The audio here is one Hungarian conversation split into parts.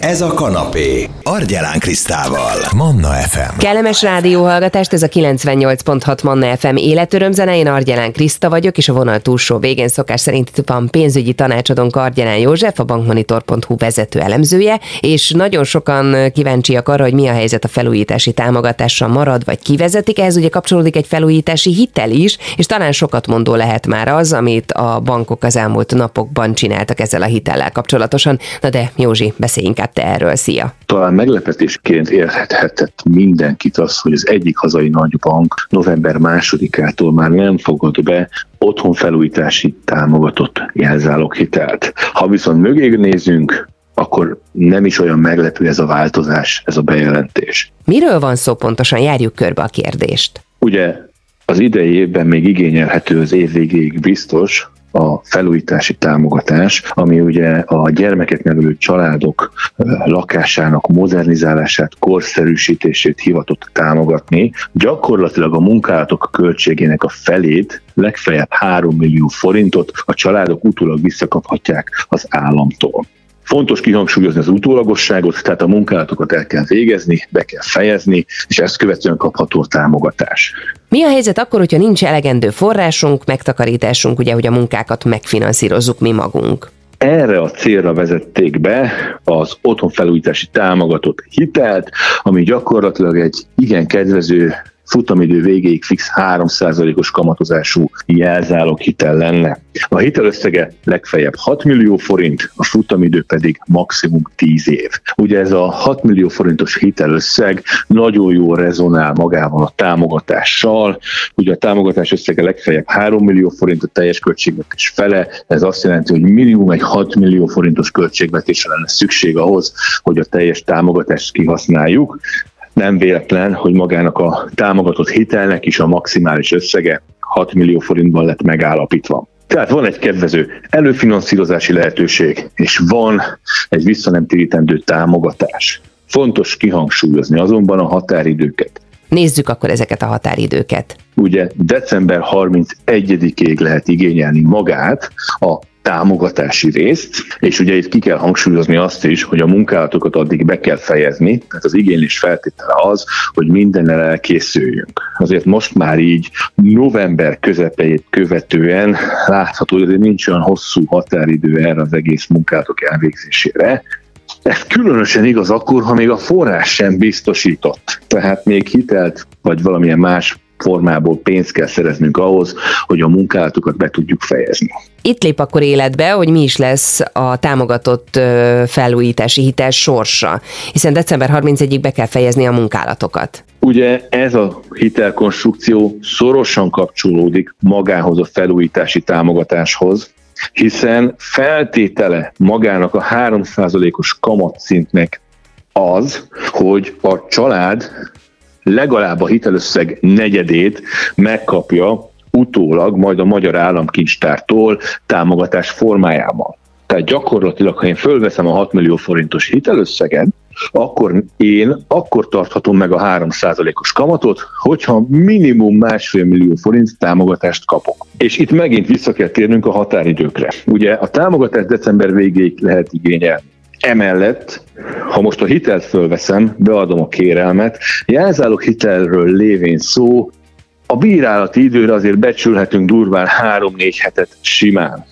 Ez a kanapé. Argyelán Krisztával. Manna FM. Kellemes rádióhallgatást, ez a 98.6 Manna FM életörömzene. Én Argyelán Kriszta vagyok, és a vonal túlsó végén szokás szerint van pénzügyi tanácsadónk Argyelán József, a bankmonitor.hu vezető elemzője, és nagyon sokan kíváncsiak arra, hogy mi a helyzet a felújítási támogatással marad, vagy kivezetik. Ehhez ugye kapcsolódik egy felújítási hitel is, és talán sokat mondó lehet már az, amit a bankok az elmúlt napokban csináltak ezzel a hitellel kapcsolatosan. Na de Józsi, beszélj te erről. Szia! Talán meglepetésként érhetett mindenkit az, hogy az egyik hazai nagybank november másodikától már nem fogad be otthonfelújítási támogatott jelzáloghitelt. Ha viszont mögé nézünk, akkor nem is olyan meglepő ez a változás, ez a bejelentés. Miről van szó pontosan? Járjuk körbe a kérdést. Ugye az idei évben még igényelhető az év végéig biztos, a felújítási támogatás, ami ugye a gyermeket nevelő családok lakásának modernizálását, korszerűsítését hivatott támogatni. Gyakorlatilag a munkálatok költségének a felét, legfeljebb 3 millió forintot a családok utólag visszakaphatják az államtól. Fontos kihangsúlyozni az utólagosságot, tehát a munkálatokat el kell végezni, be kell fejezni, és ezt követően kapható a támogatás. Mi a helyzet akkor, hogyha nincs elegendő forrásunk, megtakarításunk, ugye, hogy a munkákat megfinanszírozzuk mi magunk? Erre a célra vezették be az otthonfelújítási támogatott hitelt, ami gyakorlatilag egy igen kedvező futamidő végéig fix 3%-os kamatozású jelzálog hitel lenne. A hitelösszege legfeljebb 6 millió forint, a futamidő pedig maximum 10 év. Ugye ez a 6 millió forintos hitelösszeg nagyon jól rezonál magával a támogatással. Ugye a támogatás összege legfeljebb 3 millió forint, a teljes költségvetés fele. Ez azt jelenti, hogy minimum egy 6 millió forintos költségvetésre lenne szükség ahhoz, hogy a teljes támogatást kihasználjuk nem véletlen, hogy magának a támogatott hitelnek is a maximális összege 6 millió forintban lett megállapítva. Tehát van egy kedvező előfinanszírozási lehetőség, és van egy visszanemtérítendő támogatás. Fontos kihangsúlyozni azonban a határidőket. Nézzük akkor ezeket a határidőket. Ugye december 31-ig lehet igényelni magát a támogatási részt, és ugye itt ki kell hangsúlyozni azt is, hogy a munkálatokat addig be kell fejezni, tehát az igénylés feltétele az, hogy mindennel elkészüljünk. Azért most már így november közepeit követően látható, hogy azért nincs olyan hosszú határidő erre az egész munkálatok elvégzésére, ez különösen igaz akkor, ha még a forrás sem biztosított. Tehát még hitelt vagy valamilyen más formából pénzt kell szereznünk ahhoz, hogy a munkálatokat be tudjuk fejezni. Itt lép akkor életbe, hogy mi is lesz a támogatott felújítási hitel sorsa, hiszen december 31-ig be kell fejezni a munkálatokat. Ugye ez a hitelkonstrukció szorosan kapcsolódik magához a felújítási támogatáshoz, hiszen feltétele magának a 3%-os kamatszintnek az, hogy a család legalább a hitelösszeg negyedét megkapja utólag majd a Magyar Államkincstártól támogatás formájában. Tehát gyakorlatilag, ha én fölveszem a 6 millió forintos hitelösszeget, akkor én akkor tarthatom meg a 3%-os kamatot, hogyha minimum másfél millió forint támogatást kapok. És itt megint vissza kell térnünk a határidőkre. Ugye a támogatás december végéig lehet igényelni. Emellett, ha most a hitelt fölveszem, beadom a kérelmet, jelzálog hitelről lévén szó, a bírálati időre azért becsülhetünk durván 3-4 hetet simán.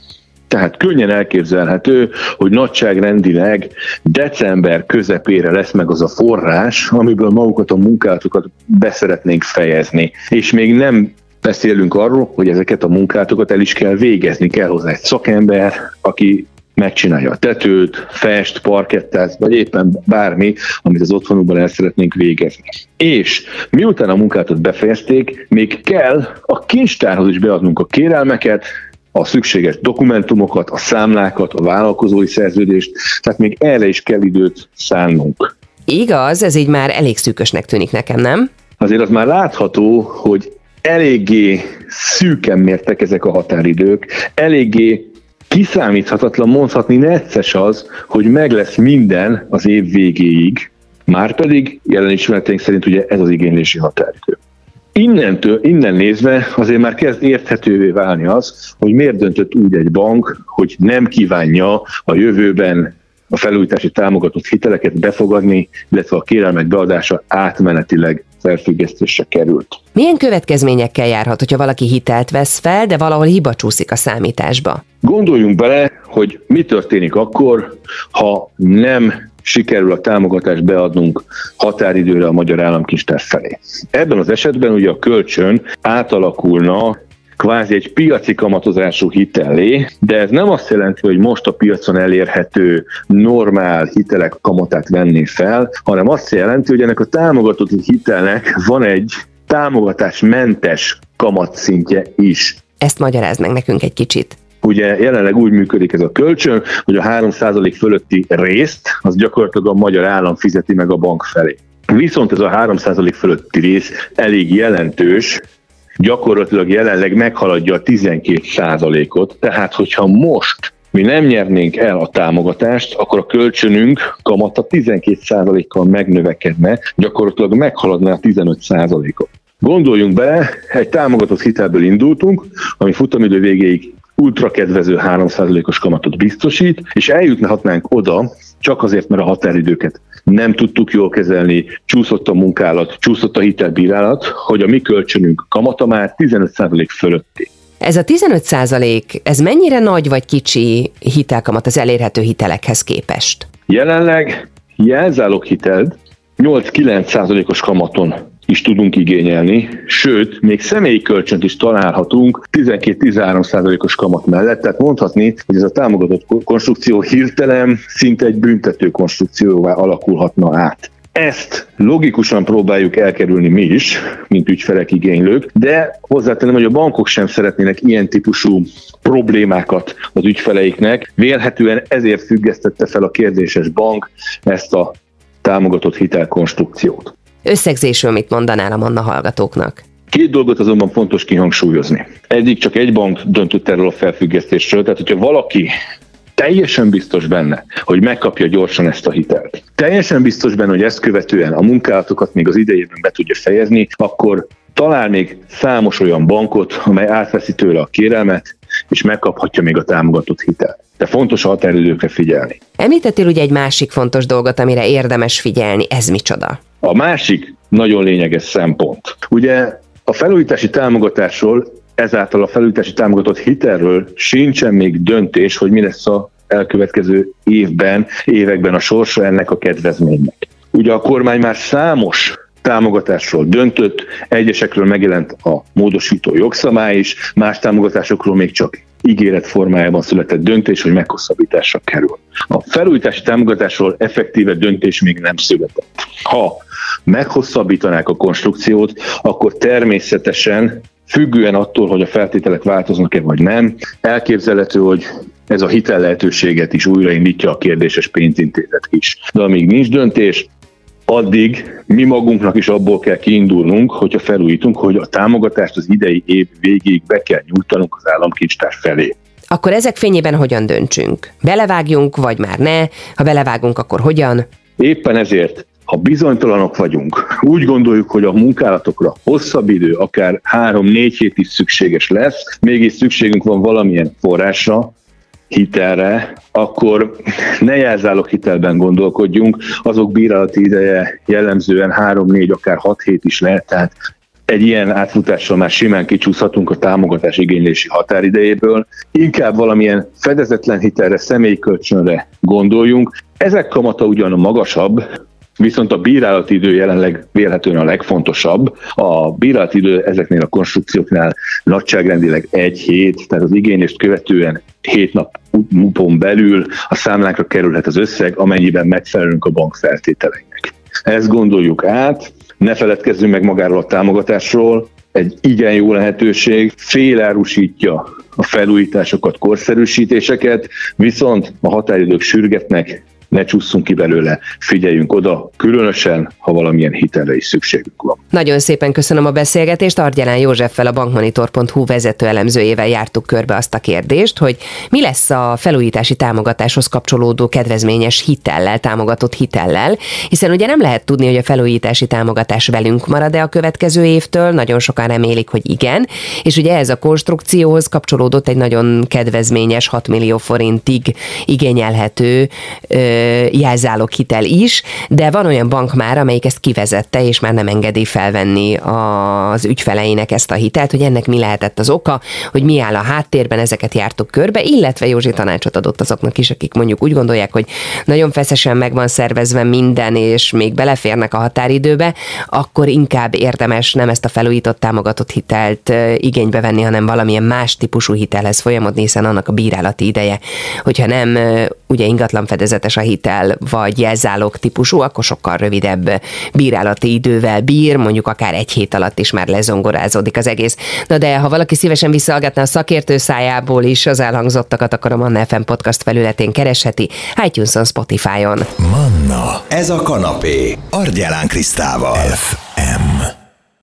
Tehát könnyen elképzelhető, hogy nagyságrendileg december közepére lesz meg az a forrás, amiből magukat a munkálatokat beszeretnénk fejezni. És még nem beszélünk arról, hogy ezeket a munkálatokat el is kell végezni, kell hozzá egy szakember, aki megcsinálja a tetőt, fest, parkettát, vagy éppen bármi, amit az otthonukban el szeretnénk végezni. És miután a munkátot befejezték, még kell a kincstárhoz is beadnunk a kérelmeket, a szükséges dokumentumokat, a számlákat, a vállalkozói szerződést, tehát még erre is kell időt szánnunk. Igaz, ez így már elég szűkösnek tűnik nekem, nem? Azért az már látható, hogy eléggé szűken mértek ezek a határidők, eléggé kiszámíthatatlan, mondhatni necces az, hogy meg lesz minden az év végéig, Márpedig jelen ismereteink szerint ugye ez az igénylési határidő. Innentől, innen nézve azért már kezd érthetővé válni az, hogy miért döntött úgy egy bank, hogy nem kívánja a jövőben a felújítási támogatott hiteleket befogadni, illetve a kérelmek beadása átmenetileg felfüggesztésre került. Milyen következményekkel járhat, hogyha valaki hitelt vesz fel, de valahol hiba csúszik a számításba? Gondoljunk bele, hogy mi történik akkor, ha nem sikerül a támogatást beadnunk határidőre a Magyar Államkincstár felé. Ebben az esetben ugye a kölcsön átalakulna kvázi egy piaci kamatozású hitellé, de ez nem azt jelenti, hogy most a piacon elérhető normál hitelek kamatát venni fel, hanem azt jelenti, hogy ennek a támogatott hitelnek van egy támogatásmentes kamatszintje is. Ezt magyaráz meg nekünk egy kicsit. Ugye jelenleg úgy működik ez a kölcsön, hogy a 3% fölötti részt az gyakorlatilag a magyar állam fizeti meg a bank felé. Viszont ez a 3% fölötti rész elég jelentős, gyakorlatilag jelenleg meghaladja a 12 ot tehát hogyha most mi nem nyernénk el a támogatást, akkor a kölcsönünk kamata 12 kal megnövekedne, gyakorlatilag meghaladná a 15 ot Gondoljunk bele, egy támogatott hitelből indultunk, ami futamidő végéig ultra kedvező 3%-os kamatot biztosít, és eljuthatnánk oda, csak azért, mert a határidőket nem tudtuk jól kezelni, csúszott a munkálat, csúszott a hitelbírálat, hogy a mi kölcsönünk kamata már 15% fölötti. Ez a 15 százalék, ez mennyire nagy vagy kicsi hitelkamat az elérhető hitelekhez képest? Jelenleg jelzálog hitelt 8-9 százalékos kamaton is tudunk igényelni, sőt, még személyi kölcsönt is találhatunk 12-13%-os kamat mellett, tehát mondhatni, hogy ez a támogatott konstrukció hirtelen szinte egy büntető konstrukcióvá alakulhatna át. Ezt logikusan próbáljuk elkerülni mi is, mint ügyfelek igénylők, de hozzátenem, hogy a bankok sem szeretnének ilyen típusú problémákat az ügyfeleiknek. Vélhetően ezért függesztette fel a kérdéses bank ezt a támogatott hitelkonstrukciót. Összegzésről mit mondanál a Manna hallgatóknak? Két dolgot azonban fontos kihangsúlyozni. Egyik csak egy bank döntött erről a felfüggesztésről, tehát hogyha valaki teljesen biztos benne, hogy megkapja gyorsan ezt a hitelt, teljesen biztos benne, hogy ezt követően a munkálatokat még az idejében be tudja fejezni, akkor talál még számos olyan bankot, amely átveszi tőle a kérelmet, és megkaphatja még a támogatott hitelt. De fontos a határidőkre figyelni. Említettél ugye egy másik fontos dolgot, amire érdemes figyelni. Ez micsoda? A másik nagyon lényeges szempont. Ugye a felújítási támogatásról, ezáltal a felújítási támogatott hitelről sincsen még döntés, hogy mi lesz a elkövetkező évben, években a sorsa ennek a kedvezménynek. Ugye a kormány már számos támogatásról döntött, egyesekről megjelent a módosító jogszabály is, más támogatásokról még csak ígéret formájában született döntés, hogy meghosszabbításra kerül. A felújítási támogatásról effektíve döntés még nem született. Ha meghosszabbítanák a konstrukciót, akkor természetesen függően attól, hogy a feltételek változnak-e vagy nem, elképzelhető, hogy ez a hitel lehetőséget is újraindítja a kérdéses pénzintézet is. De amíg nincs döntés, addig mi magunknak is abból kell kiindulnunk, hogyha felújítunk, hogy a támogatást az idei év végéig be kell nyújtanunk az államkincstár felé. Akkor ezek fényében hogyan döntsünk? Belevágjunk, vagy már ne? Ha belevágunk, akkor hogyan? Éppen ezért ha bizonytalanok vagyunk, úgy gondoljuk, hogy a munkálatokra hosszabb idő, akár három-négy hét is szükséges lesz, mégis szükségünk van valamilyen forrásra, hitelre, akkor ne jelzálok hitelben gondolkodjunk, azok bírálati ideje jellemzően 3-4, akár 6 hét is lehet, tehát egy ilyen átfutással már simán kicsúszhatunk a támogatás igénylési határidejéből. Inkább valamilyen fedezetlen hitelre, személyi kölcsönre gondoljunk. Ezek kamata ugyan magasabb, Viszont a bírálati idő jelenleg vélhetően a legfontosabb. A bírálati idő ezeknél a konstrukcióknál nagyságrendileg egy hét, tehát az igényést követően hét napon belül a számlánkra kerülhet az összeg, amennyiben megfelelünk a bank feltételeinek. Ezt gondoljuk át, ne feledkezzünk meg magáról a támogatásról, egy igen jó lehetőség, félárusítja a felújításokat, korszerűsítéseket, viszont a határidők sürgetnek, ne csúszunk ki belőle, figyeljünk oda, különösen, ha valamilyen hitelre is szükségünk van. Nagyon szépen köszönöm a beszélgetést. Argyelán Józseffel a bankmonitor.hu vezető elemzőjével jártuk körbe azt a kérdést, hogy mi lesz a felújítási támogatáshoz kapcsolódó kedvezményes hitellel, támogatott hitellel, hiszen ugye nem lehet tudni, hogy a felújítási támogatás velünk marad-e a következő évtől, nagyon sokan remélik, hogy igen, és ugye ez a konstrukcióhoz kapcsolódott egy nagyon kedvezményes 6 millió forintig igényelhető jelzálog hitel is, de van olyan bank már, amelyik ezt kivezette, és már nem engedi felvenni az ügyfeleinek ezt a hitelt, hogy ennek mi lehetett az oka, hogy mi áll a háttérben, ezeket jártuk körbe, illetve Józsi tanácsot adott azoknak is, akik mondjuk úgy gondolják, hogy nagyon feszesen meg van szervezve minden, és még beleférnek a határidőbe, akkor inkább érdemes nem ezt a felújított támogatott hitelt igénybe venni, hanem valamilyen más típusú hitelhez folyamodni, hiszen annak a bírálati ideje, hogyha nem ugye ingatlan fedezetes a hitel, vagy jelzálog típusú, akkor sokkal rövidebb bírálati idővel bír, mondjuk akár egy hét alatt is már lezongorázódik az egész. Na de ha valaki szívesen visszahallgatná a szakértő szájából is az elhangzottakat, akkor a Manna FM podcast felületén keresheti, iTunes-on, Spotify-on. Manna, ez a kanapé, Argyelán Krisztával. FM.